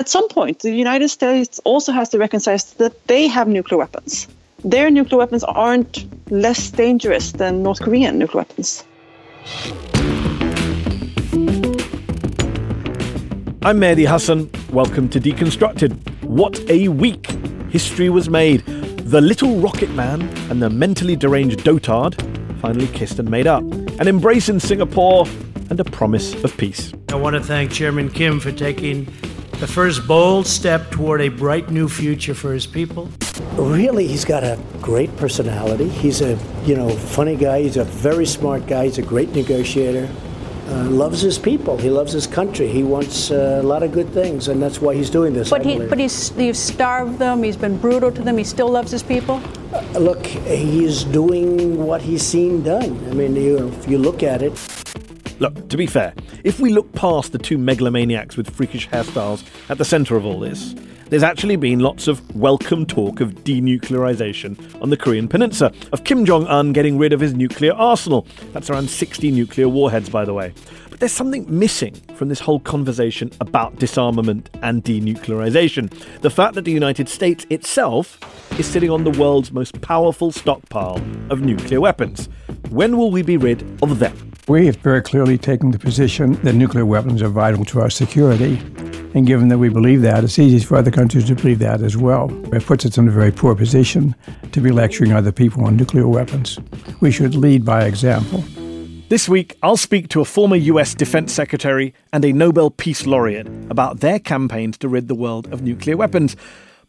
At some point, the United States also has to reconcile that they have nuclear weapons. Their nuclear weapons aren't less dangerous than North Korean nuclear weapons. I'm Mehdi Hasan. Welcome to Deconstructed. What a week! History was made. The little rocket man and the mentally deranged dotard finally kissed and made up. An embrace in Singapore and a promise of peace. I want to thank Chairman Kim for taking the first bold step toward a bright new future for his people. Really, he's got a great personality. He's a, you know, funny guy. He's a very smart guy. He's a great negotiator. Uh, loves his people. He loves his country. He wants uh, a lot of good things, and that's why he's doing this. But he, but he's he's starved them. He's been brutal to them. He still loves his people. Uh, look, he's doing what he's seen done. I mean, you, if you look at it. Look, to be fair, if we look past the two megalomaniacs with freakish hairstyles at the centre of all this, there's actually been lots of welcome talk of denuclearization on the Korean Peninsula, of Kim Jong un getting rid of his nuclear arsenal. That's around 60 nuclear warheads, by the way. But there's something missing from this whole conversation about disarmament and denuclearization. The fact that the United States itself is sitting on the world's most powerful stockpile of nuclear weapons. When will we be rid of them? We have very clearly taken the position that nuclear weapons are vital to our security. And given that we believe that, it's easy for other countries to believe that as well. It puts us in a very poor position to be lecturing other people on nuclear weapons. We should lead by example. This week, I'll speak to a former US Defense Secretary and a Nobel Peace Laureate about their campaigns to rid the world of nuclear weapons.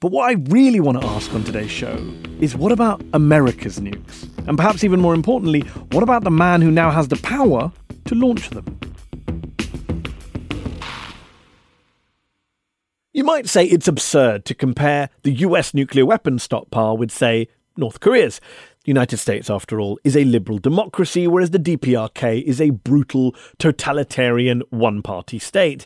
But what I really want to ask on today's show is what about America's nukes? And perhaps even more importantly, what about the man who now has the power to launch them? You might say it's absurd to compare the US nuclear weapons stockpile with, say, North Korea's. The United States, after all, is a liberal democracy, whereas the DPRK is a brutal, totalitarian, one party state.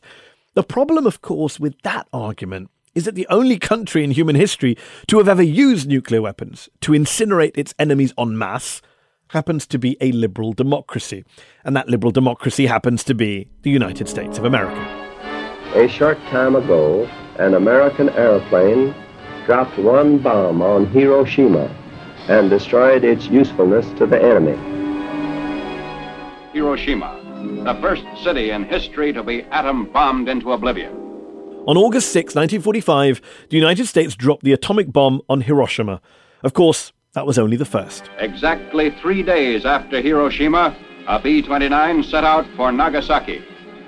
The problem, of course, with that argument is that the only country in human history to have ever used nuclear weapons to incinerate its enemies en masse happens to be a liberal democracy. And that liberal democracy happens to be the United States of America. A short time ago, an American airplane dropped one bomb on Hiroshima and destroyed its usefulness to the enemy. Hiroshima, the first city in history to be atom bombed into oblivion. On August 6, 1945, the United States dropped the atomic bomb on Hiroshima. Of course, that was only the first. Exactly three days after Hiroshima, a B 29 set out for Nagasaki.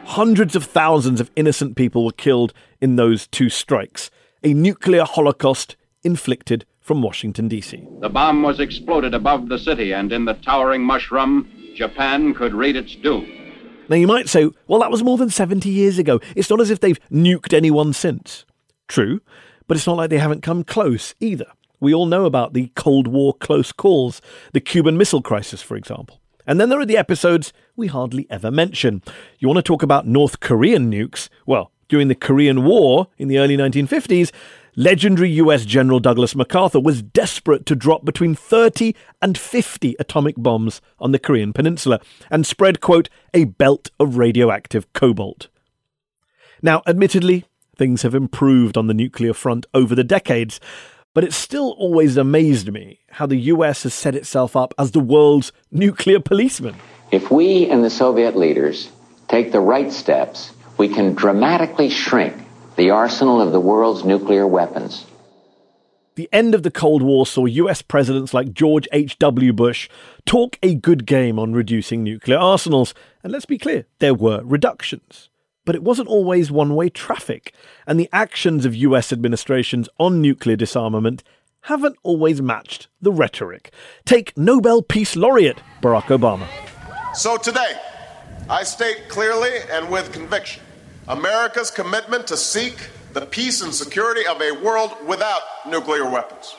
Hundreds of thousands of innocent people were killed in those two strikes, a nuclear holocaust inflicted from Washington, D.C. The bomb was exploded above the city, and in the towering mushroom, Japan could read its doom. Now, you might say, well, that was more than 70 years ago. It's not as if they've nuked anyone since. True, but it's not like they haven't come close either. We all know about the Cold War close calls, the Cuban Missile Crisis, for example. And then there are the episodes we hardly ever mention. You want to talk about North Korean nukes? Well, during the Korean War in the early 1950s, legendary US General Douglas MacArthur was desperate to drop between 30 and 50 atomic bombs on the Korean peninsula and spread, quote, a belt of radioactive cobalt. Now, admittedly, things have improved on the nuclear front over the decades, but it still always amazed me how the US has set itself up as the world's nuclear policeman. If we and the Soviet leaders take the right steps, we can dramatically shrink the arsenal of the world's nuclear weapons. The end of the Cold War saw US presidents like George H.W. Bush talk a good game on reducing nuclear arsenals. And let's be clear, there were reductions but it wasn't always one way traffic, and the actions of US administrations on nuclear disarmament haven't always matched the rhetoric. Take Nobel Peace Laureate Barack Obama. So today, I state clearly and with conviction America's commitment to seek the peace and security of a world without nuclear weapons.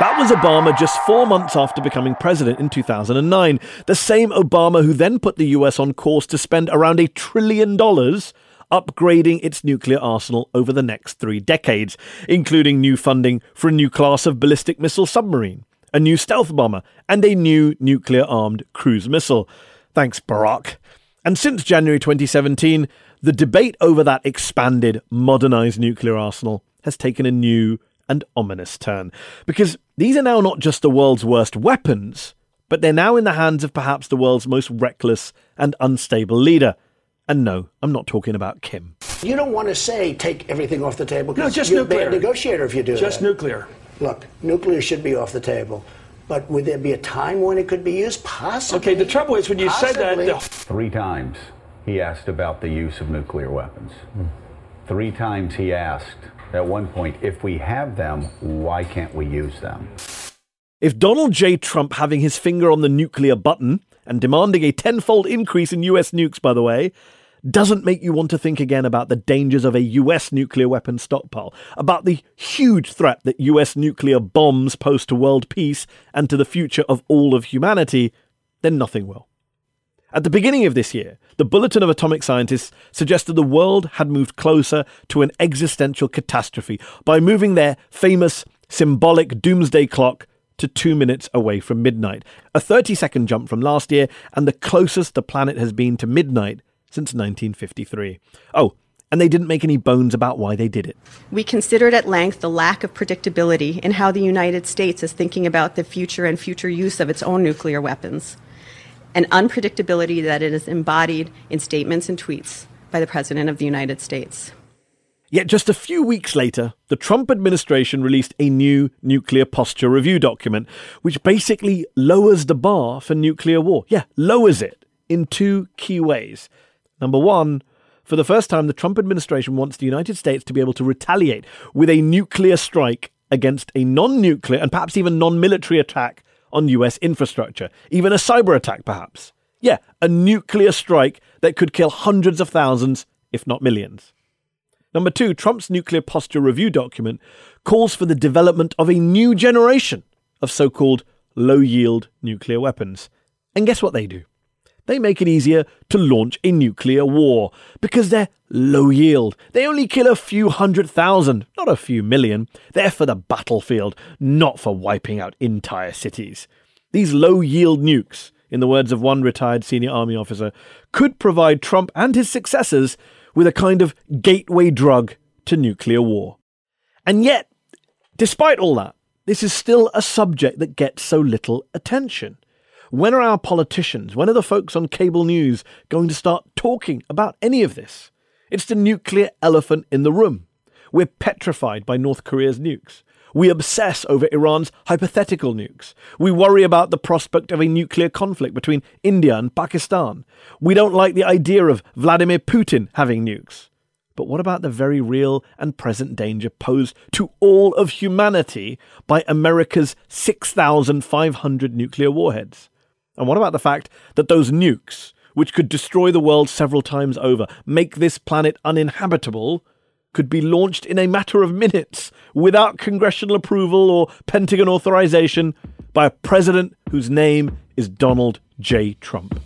That was Obama just four months after becoming president in 2009. The same Obama who then put the US on course to spend around a trillion dollars upgrading its nuclear arsenal over the next three decades, including new funding for a new class of ballistic missile submarine, a new stealth bomber, and a new nuclear armed cruise missile. Thanks, Barack. And since January 2017, the debate over that expanded, modernized nuclear arsenal has taken a new and ominous turn. Because these are now not just the world's worst weapons, but they're now in the hands of perhaps the world's most reckless and unstable leader. And no, I'm not talking about Kim. You don't want to say take everything off the table. No, just you're nuclear. a bad negotiator if you do Just that. nuclear. Look, nuclear should be off the table. But would there be a time when it could be used? Possibly. Okay, the trouble is when you said that. The, Three times he asked about the use of nuclear weapons. Hmm. Three times he asked at one point, if we have them, why can't we use them? If Donald J. Trump having his finger on the nuclear button and demanding a tenfold increase in US nukes, by the way, doesn't make you want to think again about the dangers of a US nuclear weapon stockpile, about the huge threat that US nuclear bombs pose to world peace and to the future of all of humanity, then nothing will. At the beginning of this year, the Bulletin of Atomic Scientists suggested the world had moved closer to an existential catastrophe by moving their famous symbolic doomsday clock to two minutes away from midnight, a 30 second jump from last year and the closest the planet has been to midnight since 1953. Oh, and they didn't make any bones about why they did it. We considered at length the lack of predictability in how the United States is thinking about the future and future use of its own nuclear weapons, and unpredictability that it is embodied in statements and tweets by the President of the United States. Yet just a few weeks later, the Trump administration released a new nuclear posture review document, which basically lowers the bar for nuclear war. Yeah, lowers it in two key ways. Number one, for the first time, the Trump administration wants the United States to be able to retaliate with a nuclear strike against a non nuclear and perhaps even non military attack on US infrastructure, even a cyber attack, perhaps. Yeah, a nuclear strike that could kill hundreds of thousands, if not millions. Number two, Trump's nuclear posture review document calls for the development of a new generation of so called low yield nuclear weapons. And guess what they do? They make it easier to launch a nuclear war because they're low yield. They only kill a few hundred thousand, not a few million. They're for the battlefield, not for wiping out entire cities. These low yield nukes, in the words of one retired senior army officer, could provide Trump and his successors with a kind of gateway drug to nuclear war. And yet, despite all that, this is still a subject that gets so little attention. When are our politicians, when are the folks on cable news going to start talking about any of this? It's the nuclear elephant in the room. We're petrified by North Korea's nukes. We obsess over Iran's hypothetical nukes. We worry about the prospect of a nuclear conflict between India and Pakistan. We don't like the idea of Vladimir Putin having nukes. But what about the very real and present danger posed to all of humanity by America's 6,500 nuclear warheads? And what about the fact that those nukes, which could destroy the world several times over, make this planet uninhabitable, could be launched in a matter of minutes without congressional approval or Pentagon authorization by a president whose name is Donald J. Trump.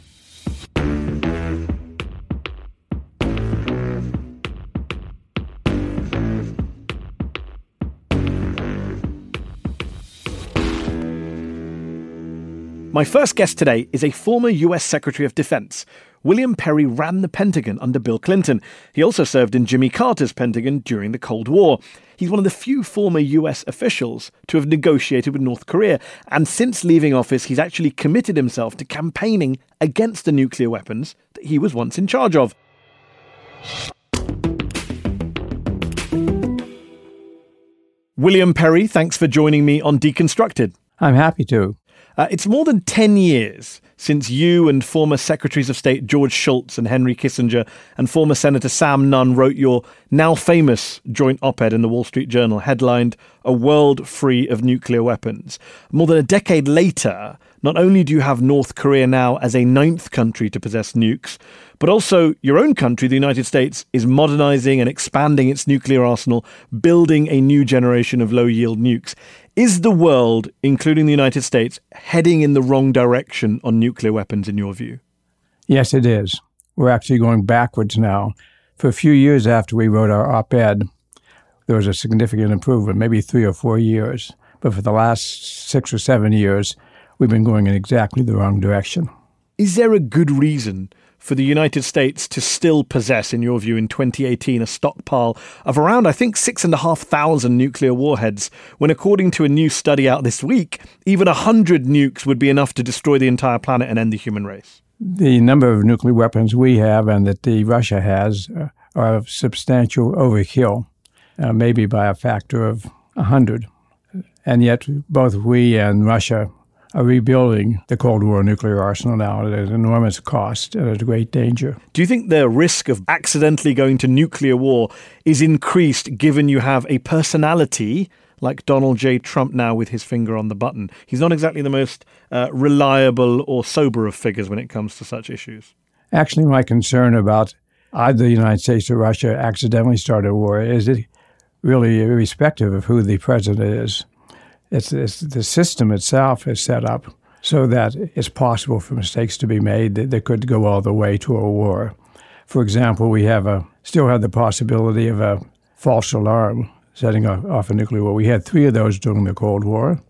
My first guest today is a former US Secretary of Defense. William Perry ran the Pentagon under Bill Clinton. He also served in Jimmy Carter's Pentagon during the Cold War. He's one of the few former US officials to have negotiated with North Korea, and since leaving office, he's actually committed himself to campaigning against the nuclear weapons that he was once in charge of. William Perry, thanks for joining me on Deconstructed. I'm happy to. Uh, it's more than 10 years since you and former Secretaries of State George Shultz and Henry Kissinger and former Senator Sam Nunn wrote your now famous joint op ed in the Wall Street Journal headlined A World Free of Nuclear Weapons. More than a decade later, not only do you have North Korea now as a ninth country to possess nukes, but also your own country, the United States, is modernizing and expanding its nuclear arsenal, building a new generation of low yield nukes. Is the world, including the United States, heading in the wrong direction on nuclear weapons, in your view? Yes, it is. We're actually going backwards now. For a few years after we wrote our op ed, there was a significant improvement, maybe three or four years. But for the last six or seven years, we've been going in exactly the wrong direction. Is there a good reason for the United States to still possess, in your view, in 2018, a stockpile of around, I think, 6,500 nuclear warheads, when according to a new study out this week, even 100 nukes would be enough to destroy the entire planet and end the human race? The number of nuclear weapons we have and that the Russia has uh, are of substantial overkill, uh, maybe by a factor of 100. And yet, both we and Russia rebuilding the Cold War nuclear arsenal now at an enormous cost and at a great danger. Do you think the risk of accidentally going to nuclear war is increased given you have a personality like Donald J. Trump now with his finger on the button? He's not exactly the most uh, reliable or sober of figures when it comes to such issues. Actually, my concern about either the United States or Russia accidentally start a war is it really irrespective of who the president is. It's, it's, the system itself is set up so that it's possible for mistakes to be made that, that could go all the way to a war. For example, we have a still have the possibility of a false alarm setting off a nuclear war. We had three of those during the Cold War,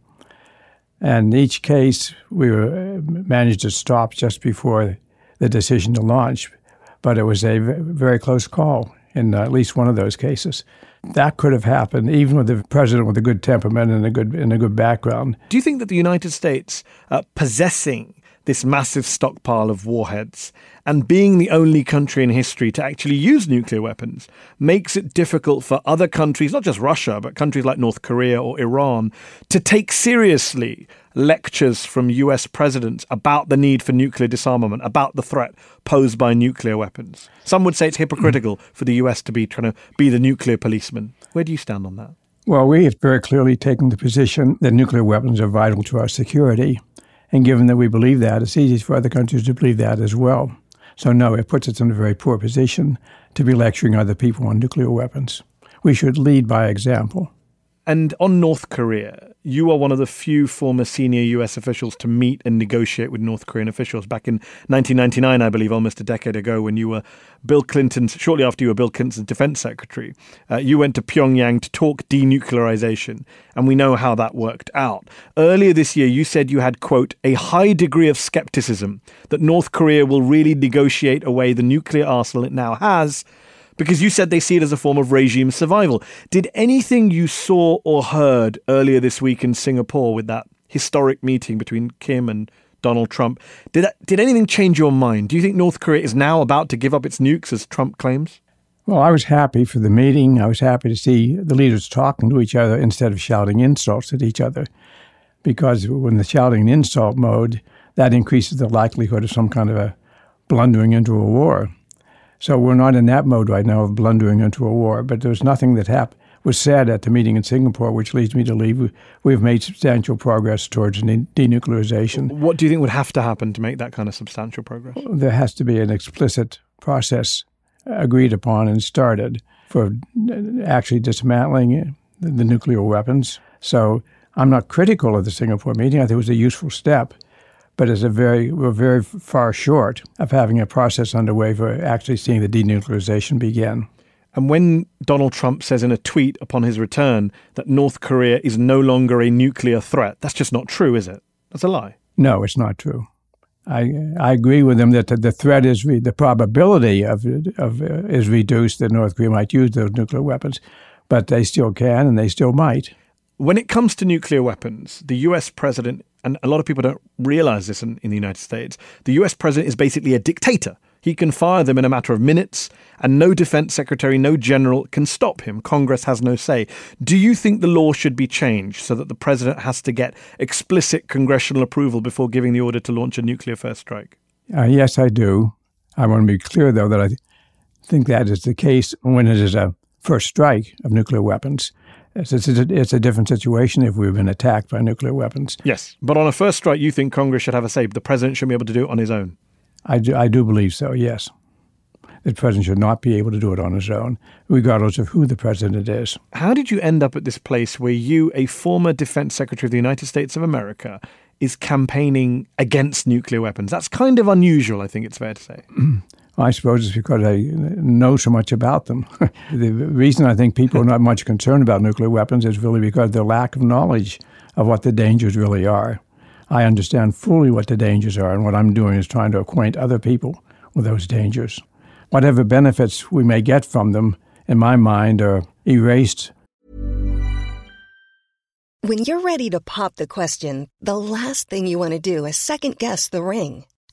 and in each case we were, uh, managed to stop just before the decision to launch, but it was a very close call in at least one of those cases that could have happened, even with the president with a good temperament and a good and a good background. Do you think that the United States uh, possessing this massive stockpile of warheads and being the only country in history to actually use nuclear weapons makes it difficult for other countries, not just Russia, but countries like North Korea or Iran, to take seriously lectures from US presidents about the need for nuclear disarmament, about the threat posed by nuclear weapons. Some would say it's hypocritical mm. for the US to be trying to be the nuclear policeman. Where do you stand on that? Well, we have very clearly taken the position that nuclear weapons are vital to our security. And given that we believe that, it's easy for other countries to believe that as well. So, no, it puts us in a very poor position to be lecturing other people on nuclear weapons. We should lead by example. And on North Korea, you are one of the few former senior US officials to meet and negotiate with North Korean officials. Back in 1999, I believe, almost a decade ago, when you were Bill Clinton's, shortly after you were Bill Clinton's defense secretary, uh, you went to Pyongyang to talk denuclearization. And we know how that worked out. Earlier this year, you said you had, quote, a high degree of skepticism that North Korea will really negotiate away the nuclear arsenal it now has because you said they see it as a form of regime survival. Did anything you saw or heard earlier this week in Singapore with that historic meeting between Kim and Donald Trump, did that, did anything change your mind? Do you think North Korea is now about to give up its nukes as Trump claims? Well, I was happy for the meeting. I was happy to see the leaders talking to each other instead of shouting insults at each other. Because when the shouting in insult mode, that increases the likelihood of some kind of a blundering into a war. So we're not in that mode right now of blundering into a war. But there's nothing that happened was said at the meeting in Singapore, which leads me to believe we've made substantial progress towards denuclearization. What do you think would have to happen to make that kind of substantial progress? There has to be an explicit process agreed upon and started for actually dismantling the nuclear weapons. So I'm not critical of the Singapore meeting. I think it was a useful step but it's a very we're very far short of having a process underway for actually seeing the denuclearization begin. And when Donald Trump says in a tweet upon his return that North Korea is no longer a nuclear threat, that's just not true, is it? That's a lie. No, it's not true. I I agree with him that the, threat is re, the probability of of uh, is reduced that North Korea might use those nuclear weapons, but they still can and they still might. When it comes to nuclear weapons, the US president, and a lot of people don't realize this in, in, the United States, the US president is basically a dictator. He can fire them in a matter of minutes, and no defense secretary, no general can stop him. Congress has no say. Do you think the law should be changed so that the president has to get explicit congressional approval before giving the order to launch a nuclear first strike? Uh, yes, I do. I want to be clear, though, that I think that is the case when it is a first strike of nuclear weapons. It's, it's, a, it's a different situation if we've been attacked by nuclear weapons. Yes, but on a first strike, you think Congress should have a say. The president should be able to do it on his own. I do, I do believe so, yes. The president should not be able to do it on his own, regardless of who the president is. How did you end up at this place where you, a former defense secretary of the United States of America, is campaigning against nuclear weapons? That's kind of unusual, I think it's fair to say. I suppose it's because I know so much about them. the reason I think people are not much concerned about nuclear weapons is really because of their lack of knowledge of what the dangers really are. I understand fully what the dangers are, and what I'm doing is trying to acquaint other people with those dangers. Whatever benefits we may get from them, in my mind, are erased. When you're ready to pop the question, the last thing you want to do is second guess the ring.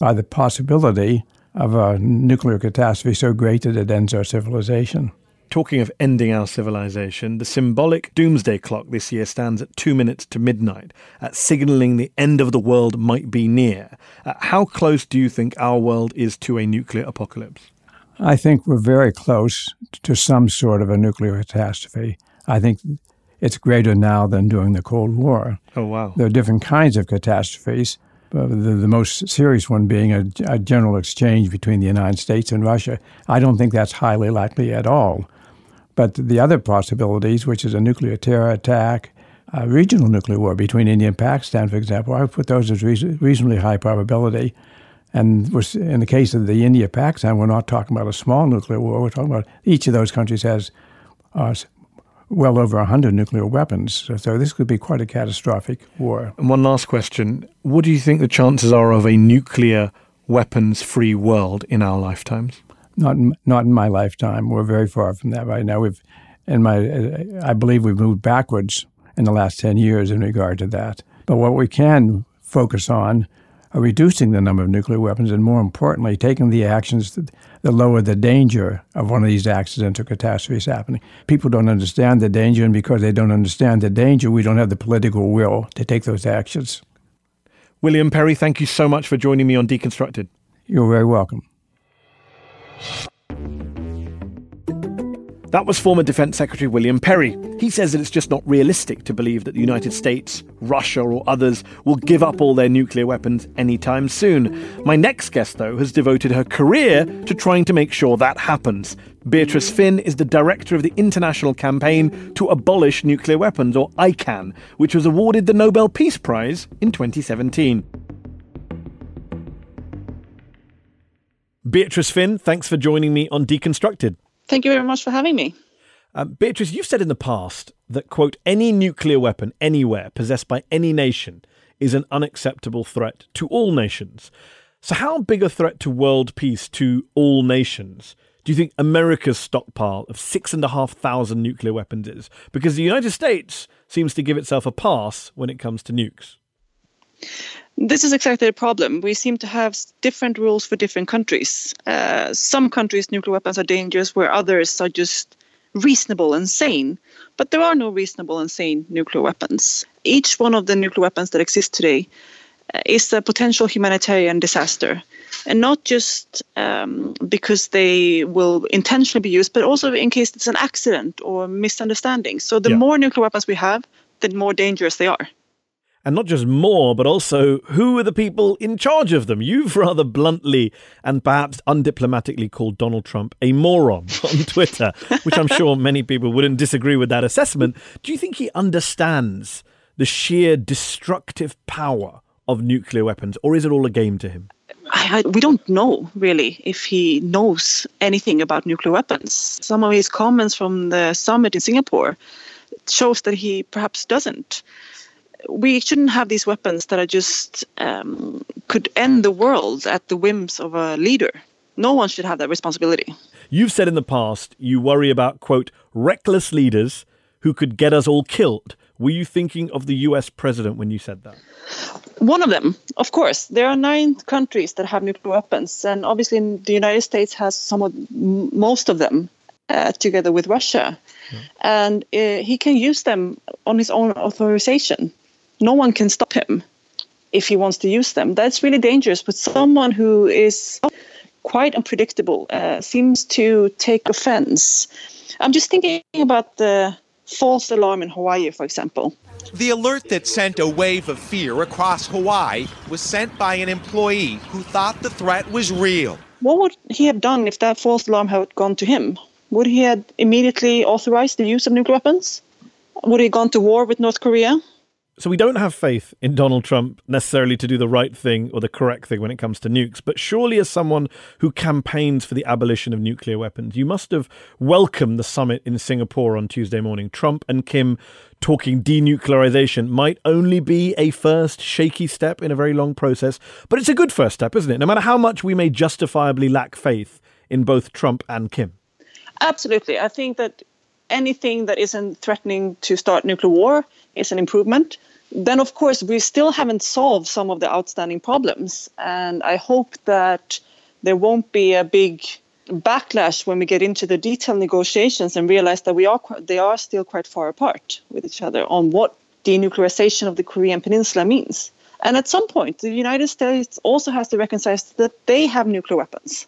By the possibility of a nuclear catastrophe so great that it ends our civilization. Talking of ending our civilization, the symbolic doomsday clock this year stands at two minutes to midnight, at signalling the end of the world might be near. Uh, how close do you think our world is to a nuclear apocalypse? I think we're very close to some sort of a nuclear catastrophe. I think it's greater now than during the Cold War. Oh, wow. There are different kinds of catastrophes. The, the, most serious one being a, a general exchange between the United States and Russia. I don't think that's highly likely at all. But the other possibilities, which is a nuclear terror attack, a regional nuclear war between India and Pakistan, for example, I would put those as reasonably high probability. And in the case of the India Pakistan, we're not talking about a small nuclear war. We're talking about each of those countries has uh, well over 100 nuclear weapons. So, this could be quite a catastrophic war. And one last question What do you think the chances are of a nuclear weapons free world in our lifetimes? Not in, not in my lifetime. We're very far from that right now. We've, in my, I believe we've moved backwards in the last 10 years in regard to that. But what we can focus on are reducing the number of nuclear weapons and, more importantly, taking the actions that, that lower the danger of one of these accidents or catastrophes happening. People don't understand the danger, and because they don't understand the danger, we don't have the political will to take those actions. William Perry, thank you so much for joining me on Deconstructed. You're very welcome. That was former Defense Secretary William Perry. He says that it's just not realistic to believe that the United States, Russia, or others will give up all their nuclear weapons anytime soon. My next guest, though, has devoted her career to trying to make sure that happens. Beatrice Fihn is the director of the International Campaign to Abolish Nuclear Weapons, or ICAN, which was awarded the Nobel Peace Prize in 2017. Beatrice Fihn, thanks for joining me on Deconstructed. Thank you very much for having me. Um, Beatrice, you've said in the past that, quote, any nuclear weapon anywhere possessed by any nation is an unacceptable threat to all nations. So, how big a threat to world peace to all nations do you think America's stockpile of 6,500 nuclear weapons is? Because the United States seems to give itself a pass when it comes to nukes. This is exactly the problem. We seem to have different rules for different countries. Uh, some countries' nuclear weapons are dangerous, where others are just reasonable and sane. But there are no reasonable and sane nuclear weapons. Each one of the nuclear weapons that exist today uh, is a potential humanitarian disaster. And not just um, because they will intentionally be used, but also in case it's an accident or misunderstanding. So the Yeah. more nuclear weapons we have, the more dangerous they are. And not just more, but also who are the people in charge of them? You've rather bluntly and perhaps undiplomatically called Donald Trump a moron on Twitter, which I'm sure many people wouldn't disagree with that assessment. Do you think he understands the sheer destructive power of nuclear weapons, or is it all a game to him? I, I, we don't know really if he knows anything about nuclear weapons. Some of his comments from the summit in Singapore shows that he perhaps doesn't. We shouldn't have these weapons that are just um, could end the world at the whims of a leader. No one should have that responsibility. You've said in the past you worry about, quote, reckless leaders who could get us all killed. Were you thinking of the US president when you said that? One of them, of course. There are nine countries that have nuclear weapons, and obviously the United States has some of most of them, uh, together with Russia, and uh, he can use them on his own authorization. No one can stop him if he wants to use them. That's really dangerous. But someone who is quite unpredictable uh, seems to take offense. I'm just thinking about the false alarm in Hawaii, for example. The alert that sent a wave of fear across Hawaii was sent by an employee who thought the threat was real. What would he have done if that false alarm had gone to him? Would he have immediately authorized the use of nuclear weapons? Would he have gone to war with North Korea? So we don't have faith in Donald Trump necessarily to do the right thing or the correct thing when it comes to nukes, but surely as someone who campaigns for the abolition of nuclear weapons, you must have welcomed the summit in Singapore on Tuesday morning. Trump and Kim talking denuclearization might only be a first shaky step in a very long process, but it's a good first step, isn't it? No matter how much we may justifiably lack faith in both Trump and Kim. Absolutely. I think that anything that isn't threatening to start nuclear war is an improvement. Then, of course, we still haven't solved some of the outstanding problems. And I hope that there won't be a big backlash when we get into the detailed negotiations and realize that we are they are still quite far apart with each other on what denuclearization of the Korean Peninsula means. And at some point, the United States also has to recognize that they have nuclear weapons.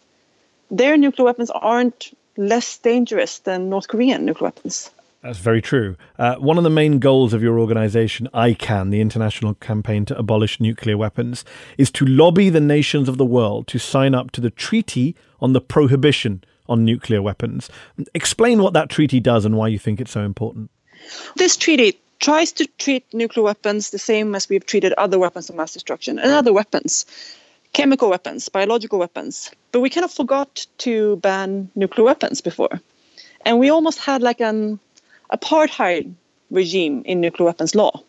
Their nuclear weapons aren't less dangerous than North Korean nuclear weapons. That's very true. Uh, one of the main goals of your organization, ICAN, the International Campaign to Abolish Nuclear Weapons, is to lobby the nations of the world to sign up to the Treaty on the Prohibition on Nuclear Weapons. Explain what that treaty does and why you think it's so important. This treaty tries to treat nuclear weapons the same as we've treated other weapons of mass destruction and other weapons, chemical weapons, biological weapons. But we kind of forgot to ban nuclear weapons before. And we almost had like an apartheid regime in nuclear weapons law.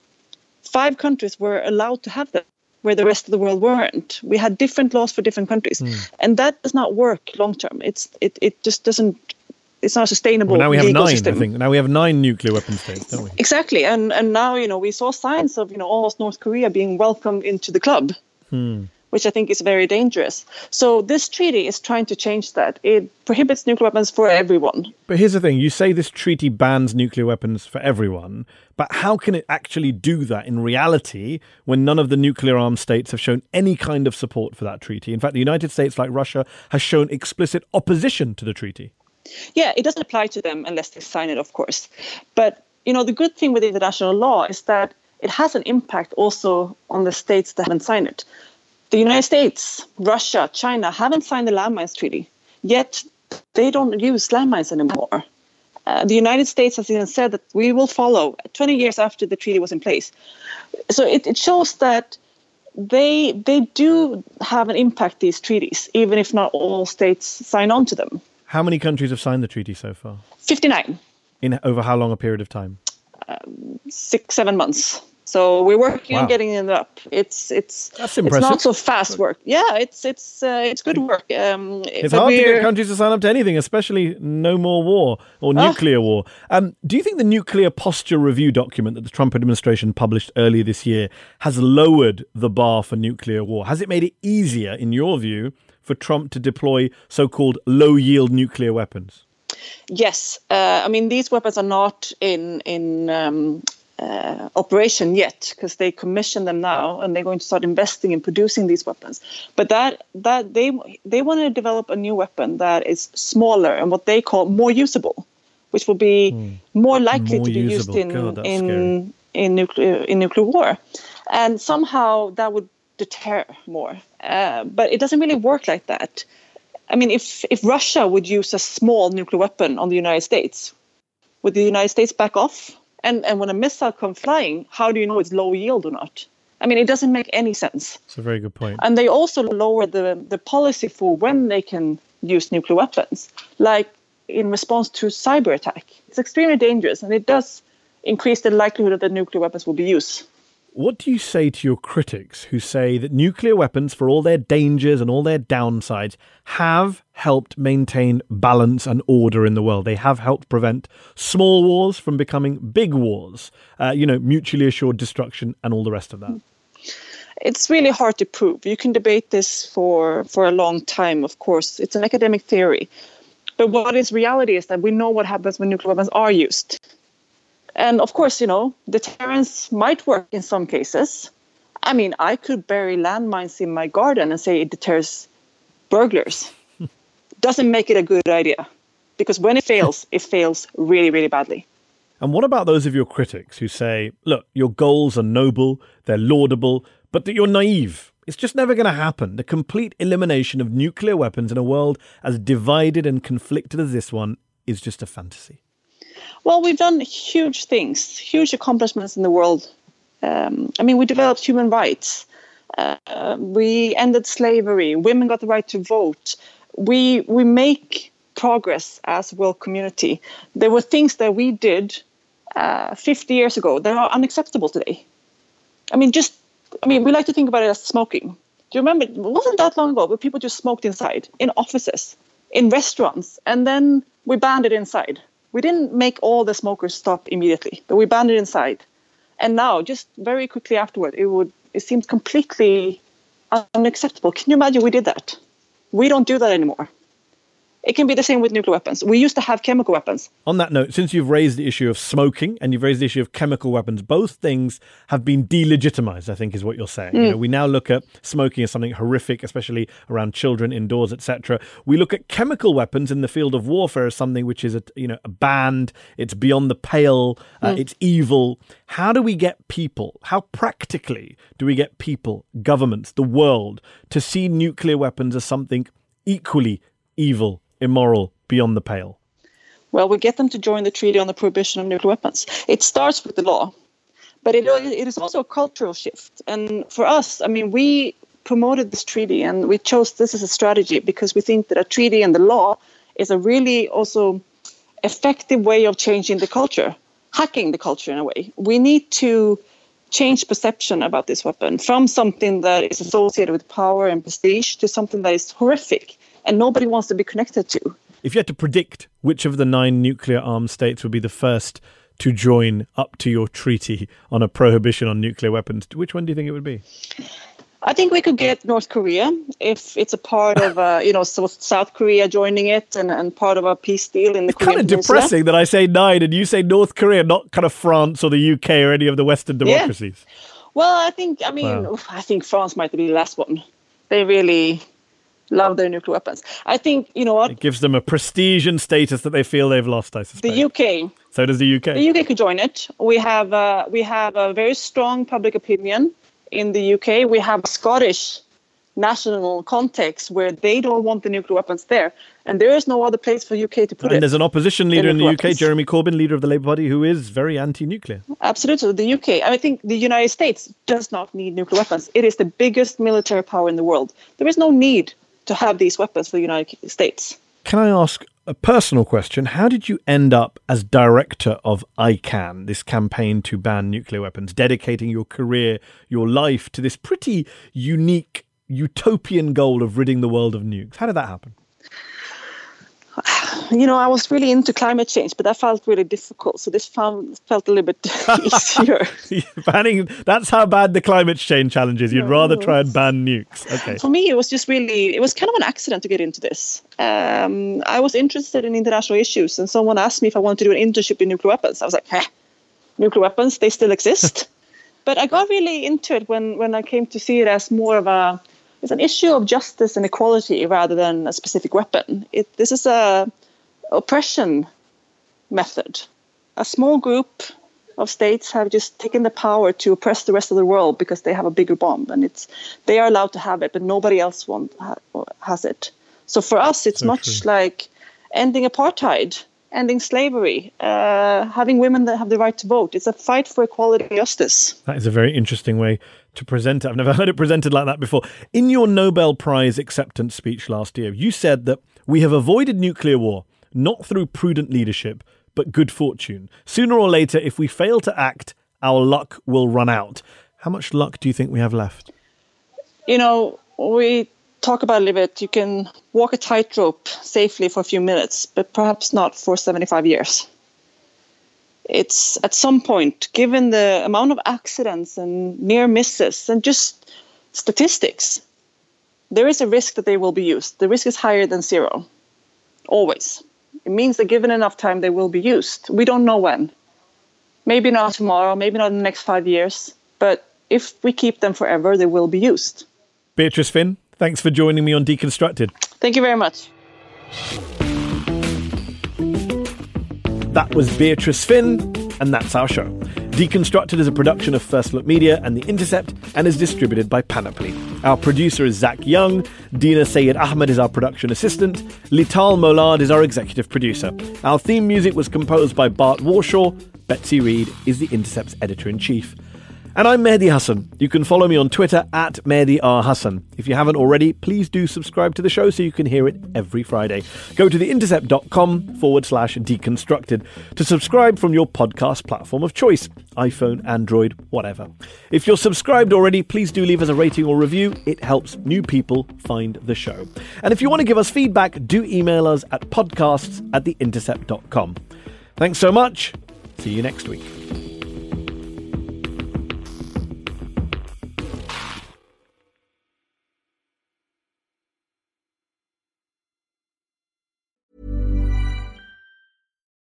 Five countries were allowed to have them, where the rest of the world weren't. We had different laws for different countries, and that does not work long term. It's it, it just doesn't. It's not sustainable. Well, now we have nine, system. I think. Now we have nine nuclear weapon states, don't we? Exactly, and and now you know we saw signs of you know almost North Korea being welcomed into the club, Hmm. Which I think is very dangerous. So this treaty is trying to change that. It prohibits nuclear weapons for everyone. But here's the thing you say this treaty bans nuclear weapons for everyone, but how can it actually do that in reality when none of the nuclear armed states have shown any kind of support for that treaty? In fact, the United States, like Russia, has shown explicit opposition to the treaty. Yeah, it doesn't apply to them unless they sign it, of course. But you know the good thing with international law is that it has an impact also on the states that haven't signed it. The United States, Russia, China haven't signed the landmines treaty, yet they don't use landmines anymore. Uh, the United States has even said that we will follow 20 years after the treaty was in place. So it, it shows that they they do have an impact these treaties, even if not all states sign on to them. How many countries have signed the treaty so far? 59, In over how long a period of time? six, seven months. So we're working Wow. on getting it up. It's it's That's it's not so fast work. Yeah, it's it's uh, it's good work. Um, It's hard to get countries to sign up to anything, especially no more war or Ah. nuclear war. Um, do you think the nuclear posture review document that the Trump administration published earlier this year has lowered the bar for nuclear war? Has it made it easier, in your view, for Trump to deploy so called low yield nuclear weapons? Yes, uh, I mean these weapons are not in in um, uh, operation yet because they commission them now and they're going to start investing in producing these weapons. But that that they they want to develop a new weapon that is smaller and what they call more usable, which will be mm. more likely more to be usable. used in God, in scary. in nuclear in nuclear war, and somehow that would deter more. Uh, but it doesn't really work like that. I mean, if if Russia would use a small nuclear weapon on the United States, would the United States back off? And and when a missile comes flying, how do you know it's low yield or not? I mean, it doesn't make any sense. It's a very good point. And they also lower the the policy for when they can use nuclear weapons, like in response to cyber attack. It's extremely dangerous, and it does increase the likelihood that nuclear weapons will be used. What do you say to your critics who say that nuclear weapons, for all their dangers and all their downsides, have helped maintain balance and order in the world? They have helped prevent small wars from becoming big wars, uh, you know, mutually assured destruction and all the rest of that. It's really hard to prove. You can debate this for, for a long time, of course. It's an academic theory. But what is reality is that we know what happens when nuclear weapons are used. And of course, you know, deterrence might work in some cases. I mean, I could bury landmines in my garden and say it deters burglars. Doesn't make it a good idea because when it fails, it fails really, really badly. And what about those of your critics who say, look, your goals are noble, they're laudable, but that you're naive? It's just never going to happen. The complete elimination of nuclear weapons in a world as divided and conflicted as this one is just a fantasy. Well, we've done huge things, huge accomplishments in the world. Um, I mean, we developed human rights. Uh, we ended slavery. Women got the right to vote. We we make progress as a world community. There were things that we did uh, 50 years ago that are unacceptable today. I mean, just I mean, we like to think about it as smoking. Do you remember? It wasn't that long ago, but people just smoked inside, in offices, in restaurants, and then we banned it inside we didn't make all the smokers stop immediately, but we banned it inside. And now, just very quickly afterward, it would it seemed completely unacceptable. Can you imagine we did that? We don't do that anymore. It can be the same with nuclear weapons. We used to have chemical weapons. On that note, since you've raised the issue of smoking and you've raised the issue of chemical weapons, both things have been delegitimized, I think is what you're saying. Mm. You know, we now look at smoking as something horrific, especially around children indoors, etc. We look at chemical weapons in the field of warfare as something which is a, you know, banned, it's beyond the pale, uh, mm. it's evil. How do we get people, how practically do we get people, governments, the world to see nuclear weapons as something equally evil immoral, beyond the pale? Well, we get them to join the Treaty on the Prohibition of Nuclear Weapons. It starts with the law, but it, it is also a cultural shift. And for us, I mean, we promoted this treaty and we chose this as a strategy because we think that a treaty and the law is a really also effective way of changing the culture, hacking the culture in a way. We need to change perception about this weapon from something that is associated with power and prestige to something that is horrific and nobody wants to be connected to. If you had to predict which of the nine nuclear armed states would be the first to join up to your treaty on a prohibition on nuclear weapons, which one do you think it would be? I think we could get North Korea if it's a part of, uh, you know, South Korea joining it and, and part of a peace deal in the it's Korean kind of Peninsula. depressing that I say nine and you say North Korea, not kind of France or the UK or any of the Western democracies. Yeah. Well, I think, I mean, wow. I think France might be the last one. They really, love their nuclear weapons. I think you know what it gives them a prestige and status that they feel they've lost. I suspect the UK. So does the UK. The UK could join it. We have uh, we have a very strong public opinion in the UK. We have a Scottish national context where they don't want the nuclear weapons there, and there is no other place for UK to put and it. And there's an opposition leader in the UK, weapons. Jeremy Corbyn, leader of the Labour Party, who is very anti-nuclear. Absolutely, the UK. I think the United States does not need nuclear weapons. It is the biggest military power in the world. There is no need to have these weapons for the United States. Can I ask a personal question? How did you end up as director of ICAN, this campaign to ban nuclear weapons, dedicating your career, your life to this pretty unique utopian goal of ridding the world of nukes? How did that happen? You know, I was really into climate change, but that felt really difficult. So this found, felt a little bit easier. Banning, that's how bad the climate change challenge is. You'd no. rather try and ban nukes. Okay. For me, it was just really, it was kind of an accident to get into this. Um, I was interested in international issues, and someone asked me if I wanted to do an internship in nuclear weapons. I was like, eh, nuclear weapons. They still exist. but I got really into it when, when I came to see it as more of a it's an issue of justice and equality rather than a specific weapon. It, this is a oppression method. A small group of states have just taken the power to oppress the rest of the world because they have a bigger bomb, and it's they are allowed to have it, but nobody else want, has it. So for us, it's so much true. like ending apartheid ending slavery, uh, having women that have the right to vote. It's a fight for equality and justice. That is a very interesting way to present it. I've never heard it presented like that before. In your Nobel Prize acceptance speech last year, you said that we have avoided nuclear war not through prudent leadership, but good fortune. Sooner or later, if we fail to act, our luck will run out. How much luck do you think we have left? You know, we talk about a little bit, you can walk a tightrope safely for a few minutes, but perhaps not for 75 years. It's at some point, given the amount of accidents and near misses and just statistics, there is a risk that they will be used. The risk is higher than zero, always. It means that given enough time, they will be used. We don't know when. Maybe not tomorrow, maybe not in the next five years, but if we keep them forever, they will be used. Beatrice Fihn, Thanks for joining me on Deconstructed. Thank you very much. That was Beatrice Fihn, and that's our show. Deconstructed is a production of First Look Media and The Intercept and is distributed by Panoply. Our producer is Zach Young. Dina Sayed Ahmed is our production assistant. Lital Molad is our executive producer. Our theme music was composed by Bart Warshaw. Betsy Reed is The Intercept's editor in chief. And I'm Mehdi Hasan. You can follow me on Twitter at Mehdi R. Hasan. If you haven't already, please do subscribe to the show so you can hear it every Friday. Go to theintercept.com forward slash deconstructed to subscribe from your podcast platform of choice iPhone, Android, whatever. If you're subscribed already, please do leave us a rating or review. It helps new people find the show. And if you want to give us feedback, do email us at podcasts at theintercept.com. Thanks so much. See you next week.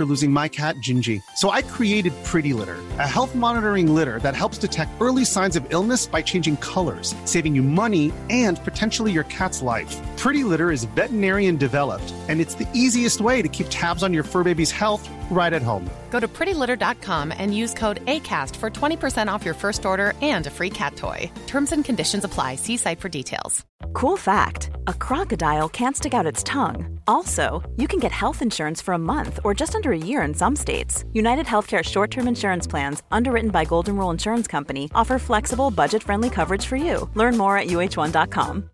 after losing my cat, Gingy. So I created Pretty Litter, a health monitoring litter that helps detect early signs of illness by changing colors, saving you money and potentially your cat's life. Pretty Litter is veterinarian developed, and it's the easiest way to keep tabs on your fur baby's health right at home. Go to prettylitter.com and use code ACAST for 20% off your first order and a free cat toy. Terms and conditions apply. See site for details. Cool fact a crocodile can't stick out its tongue. Also, you can get health insurance for a month or just under a year in some states. United Healthcare short term insurance plans, underwritten by Golden Rule Insurance Company, offer flexible, budget friendly coverage for you. Learn more at uh1.com.